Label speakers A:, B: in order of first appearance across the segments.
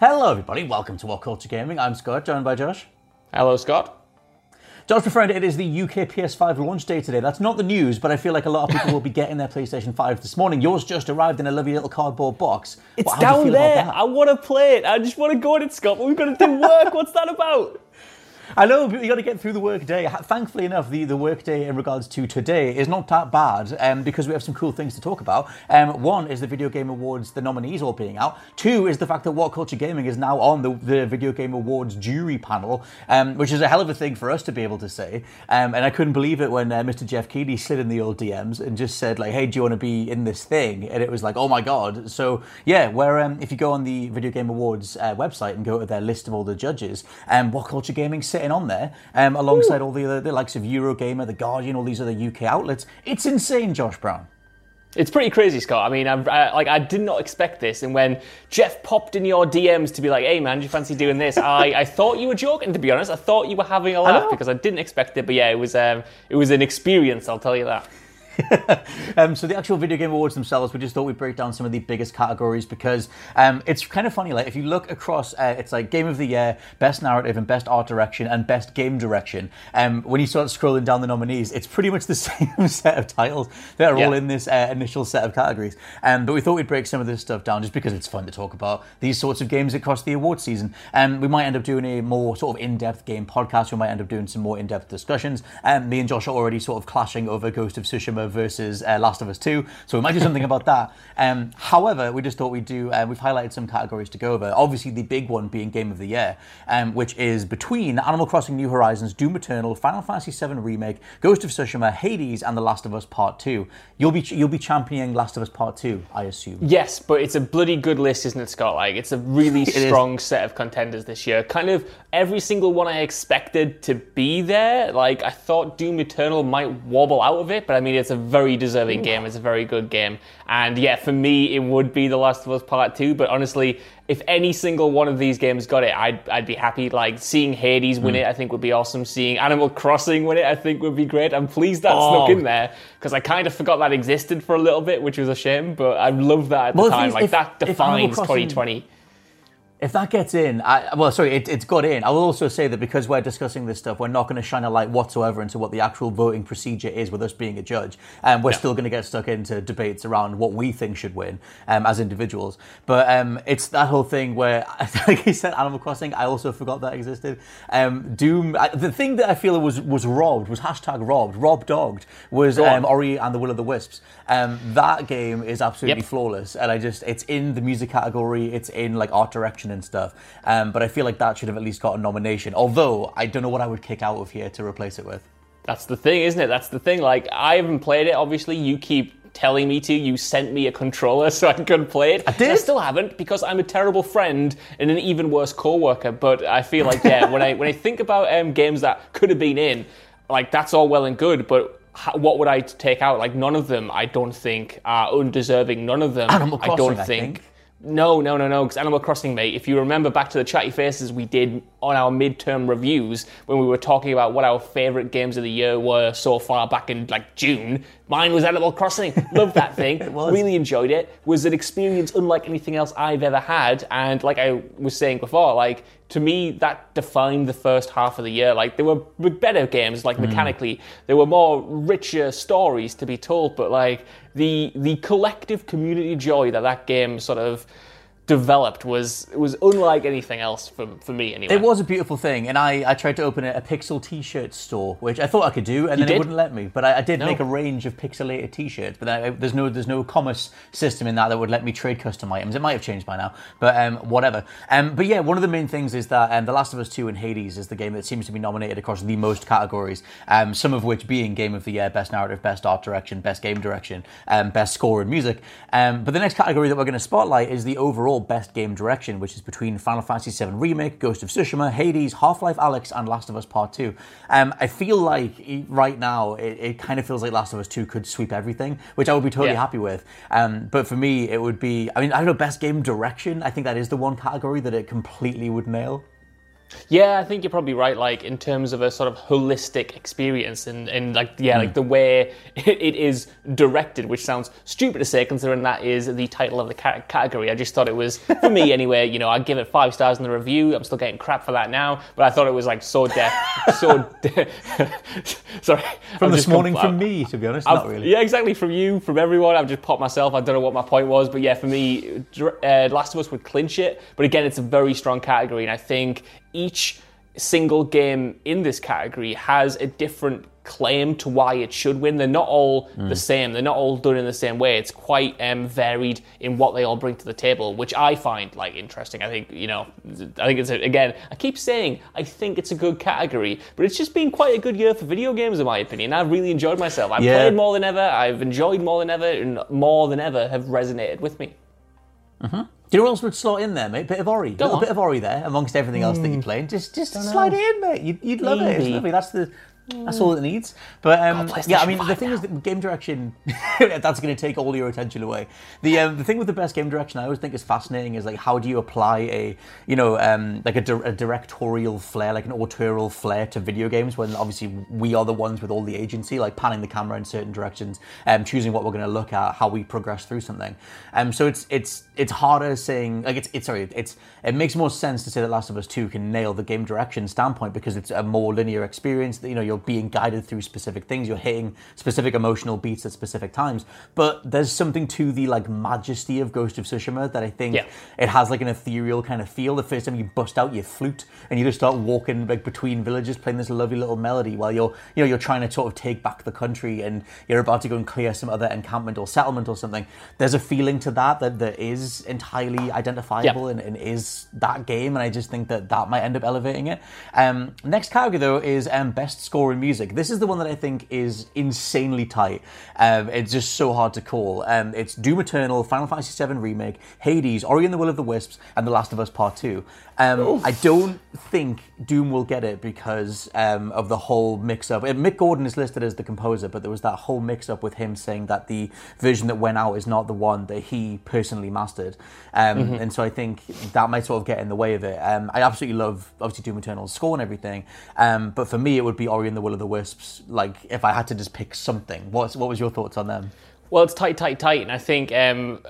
A: Hello, everybody. Welcome to What Culture Gaming. I'm Scott, joined by Josh.
B: Hello, Scott.
A: Josh, my friend, it is the UK PS5 launch day today. That's not the news, but I feel like a lot of people will be getting their PlayStation 5 this morning. Yours just arrived in a lovely little cardboard box.
B: It's
A: What- how do
B: down there. I want to play it. I just want to go on it, Scott. But we've got to do work. What's that about?
A: I know, but you got to get through the workday. Thankfully enough, the, the workday in regards to today is not that bad um, because we have some cool things to talk about. Um, one is the Video Game Awards, the nominees all being out. Two is the fact that What Culture Gaming is now on the, the Video Game Awards jury panel, um, which is a hell of a thing for us to be able to say. Um, and I couldn't believe it when uh, Mr. Geoff Keighley slid in the old DMs and just said, like, hey, do you want to be in this thing? And it was like, oh my God. So, yeah, where um, if you go on the Video Game Awards uh, website and go to their list of all the judges, um, What Culture Gaming's sitting on there um, alongside all the other the likes of Eurogamer, The Guardian, all these other UK outlets. It's insane, Josh Brown.
B: It's pretty crazy, Scott. I mean, I, I, like I did not expect this, and when Geoff popped in your DMs to be like, "Hey, man, do you fancy doing this?" I, I thought you were joking. To be honest, I thought you were having a laugh
A: know.
B: because I didn't expect it. But yeah, it was um, it was an experience. I'll tell you that.
A: Um, so the actual video game awards themselves, we just thought we'd break down some of the biggest categories because um, it's kind of funny. Like if you look across, uh, it's like game of the year, best narrative, and best art direction, and best game direction. Um, when you start scrolling down the nominees, it's pretty much the same set of titles that are all in this uh, initial set of categories. Um, but we thought we'd break some of this stuff down just because it's fun to talk about these sorts of games across the award season. Um, we might end up doing a more sort of in-depth game podcast. We might end up doing some more in-depth discussions. Um, me and Josh are already sort of clashing over Ghost of Tsushima versus uh, Last of Us 2, so we might do something about that. Um, however, we just thought we'd do. Uh, we've highlighted some categories to go over. Obviously, the big one being Game of the Year, um, which is between Animal Crossing: New Horizons, Doom Eternal, Final Fantasy VII Remake, Ghost of Tsushima, Hades, and The Last of Us Part Two. You'll be you'll be championing Last of Us Part Two, I assume.
B: Yes, but it's a bloody good list, isn't it, Scott? Like, it's a really
A: is.
B: strong set of contenders this year. Kind of every single one I expected to be there. Like, I thought Doom Eternal might wobble out of it, but I mean, it's a very deserving game. It's a very good game. And yeah, for me, it would be The Last of Us Part 2, but honestly, if any single one of these games got it, I'd, I'd be happy. Like, seeing Hades win hmm. it, I think would be awesome. Seeing Animal Crossing win it, I think would be great. I'm pleased that
A: Oh.
B: snuck in there, because I kind of forgot that existed for a little bit, which was a shame, but I love that at the
A: Well,
B: time. Like,
A: if-
B: that defines
A: Crossing-
B: 2020.
A: If that gets in, I, well, sorry, it, it's got in. I will also say that because we're discussing this stuff, we're not going to shine a light whatsoever into what the actual voting procedure is with us being a judge. And we're still going to get stuck into debates around what we think should win um, as individuals. But um, it's that whole thing where, like you said, Animal Crossing, I also forgot that existed. Um, Doom, I, the thing that I feel was, was robbed, was hashtag robbed, rob dogged, was um, Ori and the Will of the Wisps. Um, that game is absolutely
B: Yep.
A: flawless, and I just it's in the music category, it's in like art direction and stuff. Um, but I feel like that should have at least got a nomination. Although I don't know what I would kick out of here to replace it with.
B: That's the thing, isn't it? That's the thing. Like, I haven't played it, obviously. You keep telling me to. You sent me a controller so I could play it. I
A: did?
B: I still haven't because I'm a terrible friend and an even worse co-worker. But I feel like, yeah, when I when I think about um, games that could have been in, like that's all well and good, but. What would I take out? Like none of them, I don't think, are undeserving. None of them,
A: Animal
B: I
A: Crossing,
B: don't
A: I
B: think. No, no, no, no. Because Animal Crossing, mate. If you remember back to the chatty faces we did on our midterm reviews when we were talking about what our favourite games of the year were so far back in like June, Mine was Animal Crossing. Loved that thing. Really enjoyed it. Was an experience unlike anything else I've ever had. And like I was saying before, like to me, that defined the first half of the year. Like there were better games, like hmm. mechanically, there were more richer stories to be told. But like the the collective community joy that that game sort of developed was was unlike anything else for, for me anyway.
A: It was a beautiful thing, and I, I tried to open a, a pixel T-shirt store, which I thought I could do, and then
B: did?
A: it wouldn't let me. But I, I did
B: No.
A: make a range of pixelated T-shirts, but I, there's no there's no commerce system in that that would let me trade custom items. It might have changed by now, but um, whatever. Um, but yeah, one of the main things is that um, The Last of Us Two and Hades is the game that seems to be nominated across the most categories. Um, some of which being Game of the Year, Best Narrative, Best Art Direction, Best Game Direction, um, Best Score and Music. Um, but the next category that we're going to spotlight is the overall Best Game Direction, which is between Final Fantasy VII Remake, Ghost of Tsushima, Hades, Half-Life Alyx, and Last of Us Part 2. Um, I feel like right now it, it kind of feels like Last of Us 2 could sweep everything, which I would be totally
B: Yeah.
A: happy with. Um, but for me, it would be, I mean, I don't know, Best Game Direction. I think that is the one category that it completely would nail.
B: Yeah, I think you're probably right. Like in terms of a sort of holistic experience, and, and like yeah,
A: Hmm.
B: like the way it is directed, which sounds stupid to say considering that is the title of the category. I just thought it was for me anyway. You know, I'd give it five stars in the review. I'm still getting crap for that now, but I thought it was like so deaf, so. De- Sorry,
A: From
B: I'm
A: this morning,
B: compl-
A: from me, to be honest,
B: I've-
A: not really.
B: Yeah, exactly. From you, from everyone. I've just popped myself. I don't know what my point was, but yeah, for me, uh, Last of Us would clinch it. But again, it's a very strong category, and I think each single game in this category has a different claim to why it should win. They're not all the same. They're not all done in the same way. It's quite um, varied in what they all bring to the table, which I find like interesting. I think you know, I think it's a, again. I keep saying I think it's a good category, but it's just been quite a good year for video games in my opinion. I've really enjoyed myself. I've
A: Yeah.
B: played more than ever. I've enjoyed more than ever, and more than ever have resonated with me.
A: Do you know what else would slot in there, mate? Bit of Ori. A little
B: on. Hmm.
A: bit of Ori there, amongst everything else that you're playing. Just just slide it in, mate. You'd, you'd love it. It's lovely. That's the that's all it needs. But um,
B: PlayStation
A: yeah, I mean, the
B: 5
A: thing is that game direction, that's going to take all your attention away. The um, the thing with the best game direction, I always think is fascinating, is like how do you apply a you know um, like a, di- a directorial flair, like an autorial flair to video games when obviously we are the ones with all the agency, like panning the camera in certain directions, um, choosing what we're going to look at, how we progress through something. Um, so it's it's it's harder saying like it's it's sorry it's it makes more sense to say that Last of Us Two can nail the game direction standpoint because it's a more linear experience. That you know you're being guided through specific things, you're hitting specific emotional beats at specific times. But there's something to the like majesty of Ghost of Tsushima that I think
B: Yeah.
A: it has like an ethereal kind of feel. The first time you bust out your flute and you just start walking like between villages, playing this lovely little melody while you're you know you're trying to sort of take back the country and you're about to go and clear some other encampment or settlement or something. There's a feeling to that that that is entirely identifiable
B: Yeah.
A: and, and is that game, and I just think that that might end up elevating it. Um, next category though is um, best score in music. This is the one that I think is insanely tight. Um, it's just so hard to call. Um, it's Doom Eternal, Final Fantasy VII Remake, Hades, Ori and the Will of the Wisps, and The Last of Us Part 2. Um, I don't think Doom will get it because um, of the whole mix up. Mick Gordon is listed as the composer, but there was that whole mix up with him saying that the version that went out is not the one that he personally mastered. Um, And so I think that might sort of get in the way of it. Um, I absolutely love, obviously, Doom Eternal's score and everything. Um, but for me, it would be Ori and the Will of the Wisps. Like, if I had to just pick something, what's, what was your thoughts on them?
B: Well, it's tight, tight, tight, and I think um,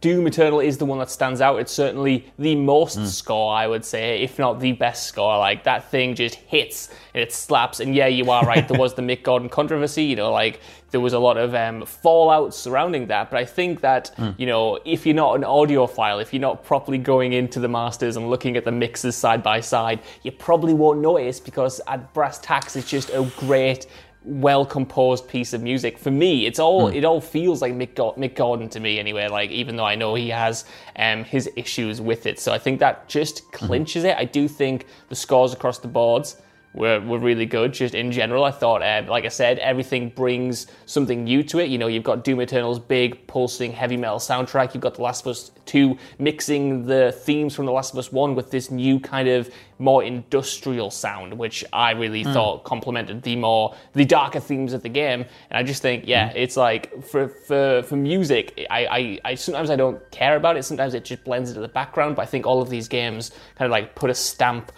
B: Doom Eternal is the one that stands out. It's certainly the most score, I would say, if not the best score. Like that thing just hits and it slaps. And yeah, you are right. There was the Mick Gordon controversy. You know, like there was a lot of um, fallout surrounding that. But I think that you know, if you're not an audiophile, if you're not properly going into the masters and looking at the mixes side by side, you probably won't notice because at brass tacks, it's just a great well composed piece of music. For me, it's all it all feels like Mick, Go- Mick Gordon to me anyway. Like even though I know he has um, his issues with it, so I think that just clinches it. I do think the scores across the boards. Were, were really good just in general. I thought, um, like I said, everything brings something new to it. You know, you've got Doom Eternal's big pulsing heavy metal soundtrack. You've got The Last of Us 2 mixing the themes from The Last of Us 1 with this new kind of more industrial sound, which I really thought complemented the more the darker themes of the game. And I just think, yeah, it's like for for for music, I, I, I sometimes I don't care about it. Sometimes it just blends into the background. But I think all of these games kind of like put a stamp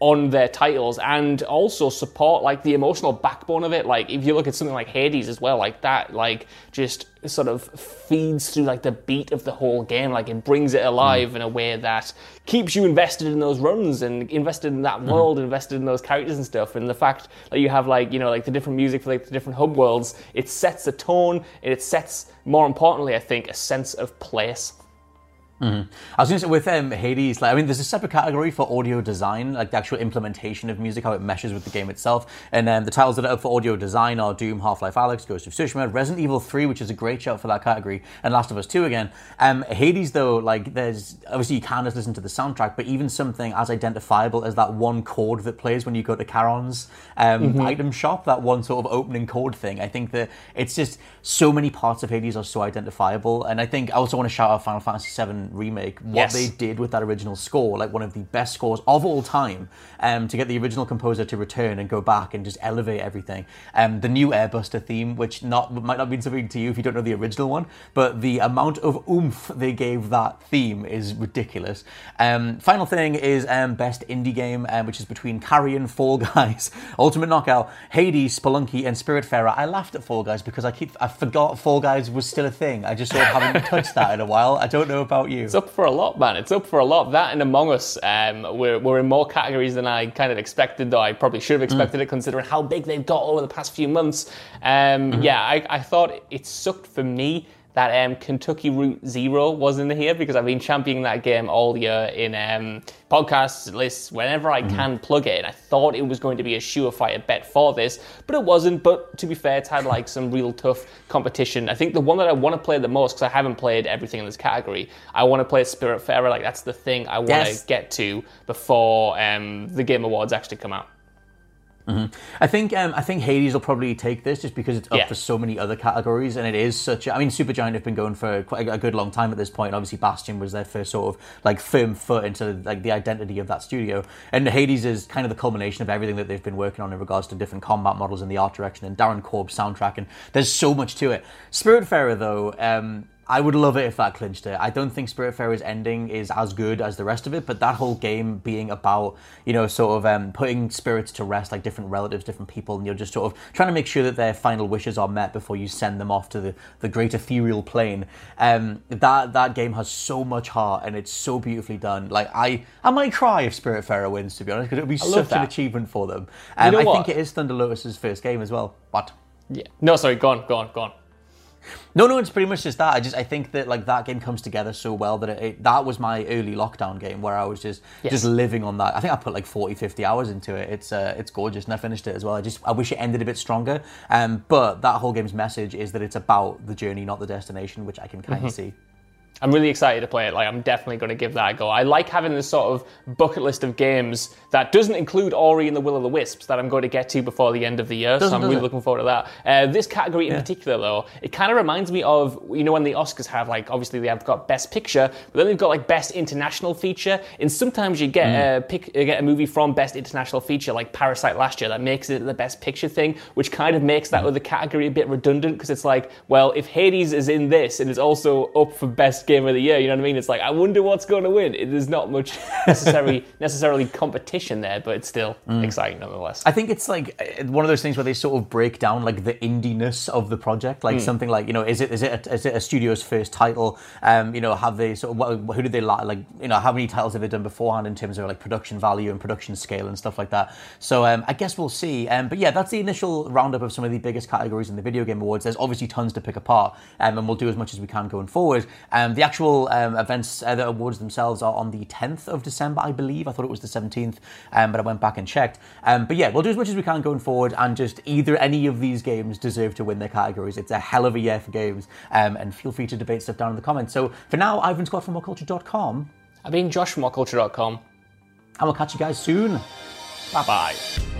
B: on their titles and also support like the emotional backbone of it. Like if you look at something like Hades as well, like that, like just sort of feeds through like the beat of the whole game. Like it brings it alive mm. in a way that keeps you invested in those runs and invested in that mm. world, invested in those characters and stuff. And the fact that you have like, you know, like the different music for like the different hub worlds, it sets a tone and it sets more importantly, I think, a sense of place
A: Mm-hmm. I was going to say with um, Hades, like I mean, there's a separate category for audio design, like the actual implementation of music, how it meshes with the game itself. And um, the titles that are up for audio design are Doom, Half-Life Alyx, Ghost of Tsushima, Resident Evil 3, which is a great shout for that category, and Last of Us 2 again. Um, Hades, though, like there's obviously you can just listen to the soundtrack, but even something as identifiable as that one chord that plays when you go to Charon's um, mm-hmm. item shop, that one sort of opening chord thing. I think that it's just so many parts of Hades are so identifiable, and I think I also want to shout out Final Fantasy 7 remake, what yes. they did with that original score, like one of the best scores of all time, um, to get the original composer to return and go back and just elevate everything. Um, the new Airbuster theme, which not might not mean something to you if you don't know the original one, but the amount of oomph they gave that theme is ridiculous. Um, final thing is um, best indie game, um, which is between Carrion, Fall Guys, Ultimate Knockout, Hades, Spelunky, and Spiritfarer. I laughed at Fall Guys because I keep I forgot Fall Guys was still a thing. I just sort of haven't touched that in a while. I don't know about you.
B: It's up for a lot, man. It's up for a lot. That and Among Us, um, we're, we're in more categories than I kind of expected, though I probably should have mm. expected mm. it considering how big they've got over the past few months. Um, mm-hmm. Yeah, I, I thought it sucked for me that um, Kentucky Route Zero was in here because I've been championing that game all year in um, podcasts, lists, whenever I mm-hmm. can plug it. And I thought it was going to be a surefire bet for this, but it wasn't. But to be fair, it's had like some real tough competition. I think the one that I want to play the most, because I haven't played everything in this category, I want to play Spiritfarer. Like that's the thing I want to yes. get to before um, the Game Awards actually come out.
A: Mm-hmm. I think um, I think Hades will probably take this just because it's up yeah. for so many other categories, and it is such. A, I mean, Supergiant have been going for quite a, a, good long time at this point. Obviously, Bastion was their first sort of like firm foot into like the identity of that studio, and Hades is kind of the culmination of everything that they've been working on in regards to different combat models and the art direction and Darren Korb's soundtrack, and there's so much to it. Spiritfarer though. Um, I would love it if that clinched it. I don't think Spirit Spiritfarer's ending is as good as the rest of it, but that whole game being about, you know, sort of um, putting spirits to rest, like different relatives, different people, and you're just sort of trying to make sure that their final wishes are met before you send them off to the, the great ethereal plane. Um, that that game has so much heart and it's so beautifully done. Like I, I might cry if Spirit Spiritfarer wins, to be honest, because it would be such that. an achievement for them. Um, you know I what? think it is Thunder Lotus's first game as well. But
B: yeah, no, sorry, go on, go on, go on.
A: No, no, it's pretty much just that. I just I think that like that game comes together so well that it, it that was my early lockdown game where I was just yes. just living on that. I think I put like 40, 50 hours into it. It's uh, it's gorgeous, and I finished it as well. I just I wish it ended a bit stronger. Um, but that whole game's message is that it's about the journey, not the destination, which I can kind of mm-hmm. see.
B: I'm really excited to play it. Like, I'm definitely going to give that a go. I like having this sort of bucket list of games that doesn't include Ori and the Will of the Wisps that I'm going to get to before the end of the year. Doesn't, so I'm really it? looking forward to that. Uh, this category in yeah. particular, though, it kind of reminds me of you know when the Oscars have like obviously they have got Best Picture, but then they've got like Best International Feature. And sometimes you get mm. a pick, you get a movie from Best International Feature, like Parasite last year, that makes it the Best Picture thing, which kind of makes that mm. other category a bit redundant because it's like, well, if Hades is in this and it's also up for Best Game of the Year, you know what I mean? It's like I wonder what's going to win. There's not much necessary necessarily competition there, but it's still mm. exciting nonetheless.
A: I think it's like uh, one of those things where they sort of break down like the indiness of the project, like mm. something like you know, is it is it a, is it a studio's first title? Um, you know, have they sort of what, who did they like? You know, how many titles have they done beforehand in terms of like production value and production scale and stuff like that? So um, I guess we'll see. Um, but yeah, that's the initial roundup of some of the biggest categories in the video game awards. There's obviously tons to pick apart, um, and we'll do as much as we can going forward. Um, the actual um, events, uh, the awards themselves are on the 10th of December, I believe. I thought it was the 17th, um, but I went back and checked. Um, but yeah, we'll do as much as we can going forward, and just either any of these games deserve to win their categories. It's a hell of a year for games, um, and feel free to debate stuff down in the comments. So for now, I've been Scott from WhatCulture.com.
B: I've been Josh from WhatCulture.com.
A: And we'll catch you guys soon.
B: Bye bye.